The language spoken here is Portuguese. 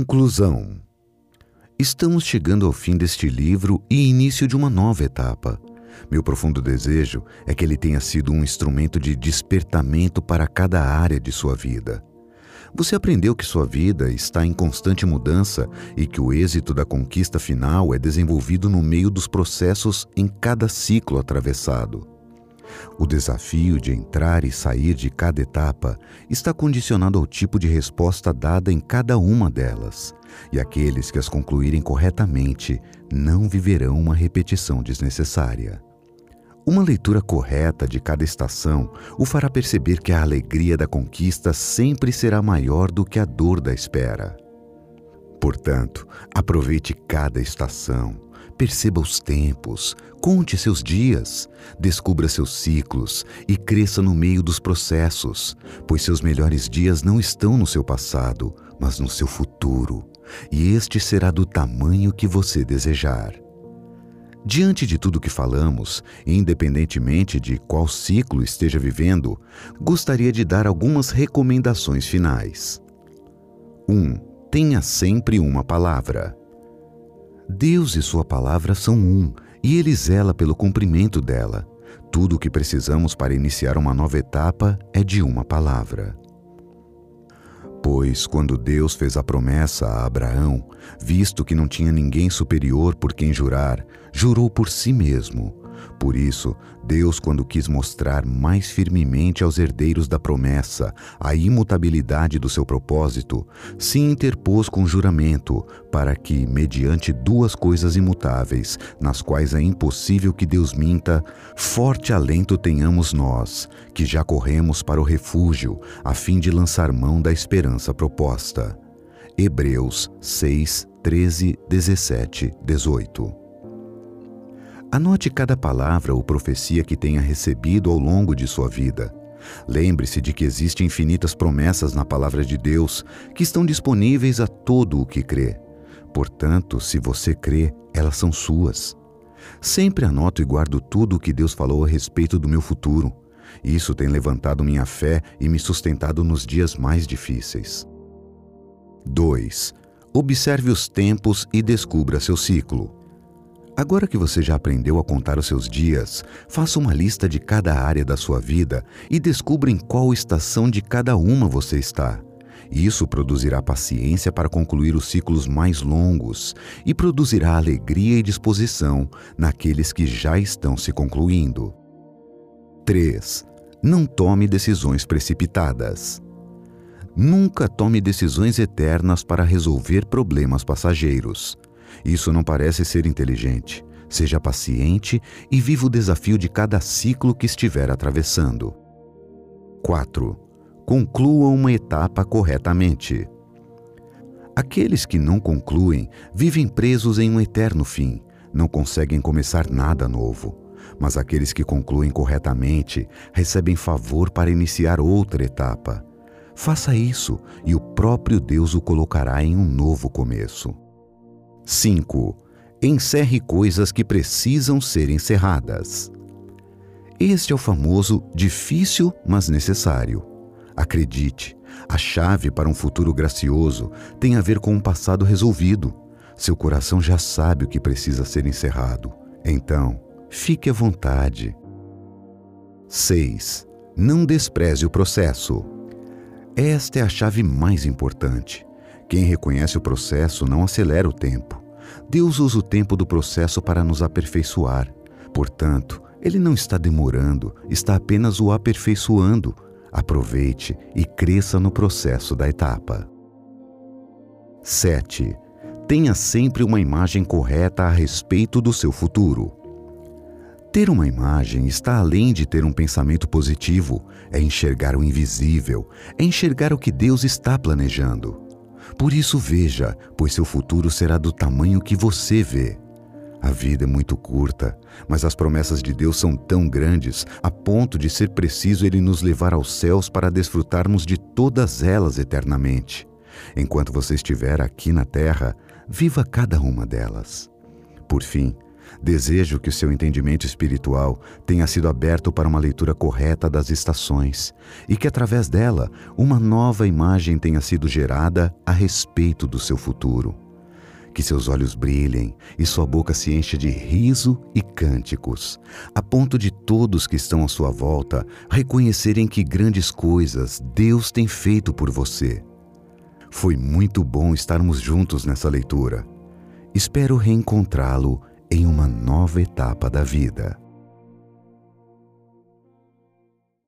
Conclusão. Estamos chegando ao fim deste livro e início de uma nova etapa. Meu profundo desejo é que ele tenha sido um instrumento de despertamento para cada área de sua vida. Você aprendeu que sua vida está em constante mudança e que o êxito da conquista final é desenvolvido no meio dos processos em cada ciclo atravessado. O desafio de entrar e sair de cada etapa está condicionado ao tipo de resposta dada em cada uma delas, e aqueles que as concluírem corretamente não viverão uma repetição desnecessária. Uma leitura correta de cada estação o fará perceber que a alegria da conquista sempre será maior do que a dor da espera. Portanto, aproveite cada estação, Perceba os tempos, conte seus dias, descubra seus ciclos e cresça no meio dos processos, pois seus melhores dias não estão no seu passado, mas no seu futuro, e este será do tamanho que você desejar. Diante de tudo que falamos, independentemente de qual ciclo esteja vivendo, gostaria de dar algumas recomendações finais. 1. Um, tenha sempre uma palavra. Deus e Sua palavra são um e Ele zela pelo cumprimento dela. Tudo o que precisamos para iniciar uma nova etapa é de uma palavra. Pois, quando Deus fez a promessa a Abraão, visto que não tinha ninguém superior por quem jurar, jurou por si mesmo por isso, Deus, quando quis mostrar mais firmemente aos herdeiros da promessa a imutabilidade do seu propósito, se interpôs com juramento, para que, mediante duas coisas imutáveis, nas quais é impossível que Deus minta, forte alento tenhamos nós, que já corremos para o refúgio, a fim de lançar mão da esperança proposta. Hebreus 6, 13, 17, 18. Anote cada palavra ou profecia que tenha recebido ao longo de sua vida. Lembre-se de que existem infinitas promessas na palavra de Deus que estão disponíveis a todo o que crê. Portanto, se você crê, elas são suas. Sempre anoto e guardo tudo o que Deus falou a respeito do meu futuro. Isso tem levantado minha fé e me sustentado nos dias mais difíceis. 2. Observe os tempos e descubra seu ciclo. Agora que você já aprendeu a contar os seus dias, faça uma lista de cada área da sua vida e descubra em qual estação de cada uma você está. Isso produzirá paciência para concluir os ciclos mais longos e produzirá alegria e disposição naqueles que já estão se concluindo. 3. Não tome decisões precipitadas. Nunca tome decisões eternas para resolver problemas passageiros. Isso não parece ser inteligente. Seja paciente e viva o desafio de cada ciclo que estiver atravessando. 4. Conclua uma etapa corretamente. Aqueles que não concluem vivem presos em um eterno fim, não conseguem começar nada novo. Mas aqueles que concluem corretamente recebem favor para iniciar outra etapa. Faça isso e o próprio Deus o colocará em um novo começo. 5. Encerre coisas que precisam ser encerradas. Este é o famoso difícil, mas necessário. Acredite, a chave para um futuro gracioso tem a ver com um passado resolvido. Seu coração já sabe o que precisa ser encerrado. Então, fique à vontade. 6. Não despreze o processo. Esta é a chave mais importante. Quem reconhece o processo não acelera o tempo. Deus usa o tempo do processo para nos aperfeiçoar. Portanto, Ele não está demorando, está apenas o aperfeiçoando. Aproveite e cresça no processo da etapa. 7. Tenha sempre uma imagem correta a respeito do seu futuro. Ter uma imagem está além de ter um pensamento positivo, é enxergar o invisível, é enxergar o que Deus está planejando. Por isso veja, pois seu futuro será do tamanho que você vê. A vida é muito curta, mas as promessas de Deus são tão grandes a ponto de ser preciso Ele nos levar aos céus para desfrutarmos de todas elas eternamente. Enquanto você estiver aqui na terra, viva cada uma delas. Por fim, Desejo que o seu entendimento espiritual tenha sido aberto para uma leitura correta das estações e que, através dela, uma nova imagem tenha sido gerada a respeito do seu futuro. Que seus olhos brilhem e sua boca se encha de riso e cânticos, a ponto de todos que estão à sua volta reconhecerem que grandes coisas Deus tem feito por você. Foi muito bom estarmos juntos nessa leitura. Espero reencontrá-lo em uma nova etapa da vida.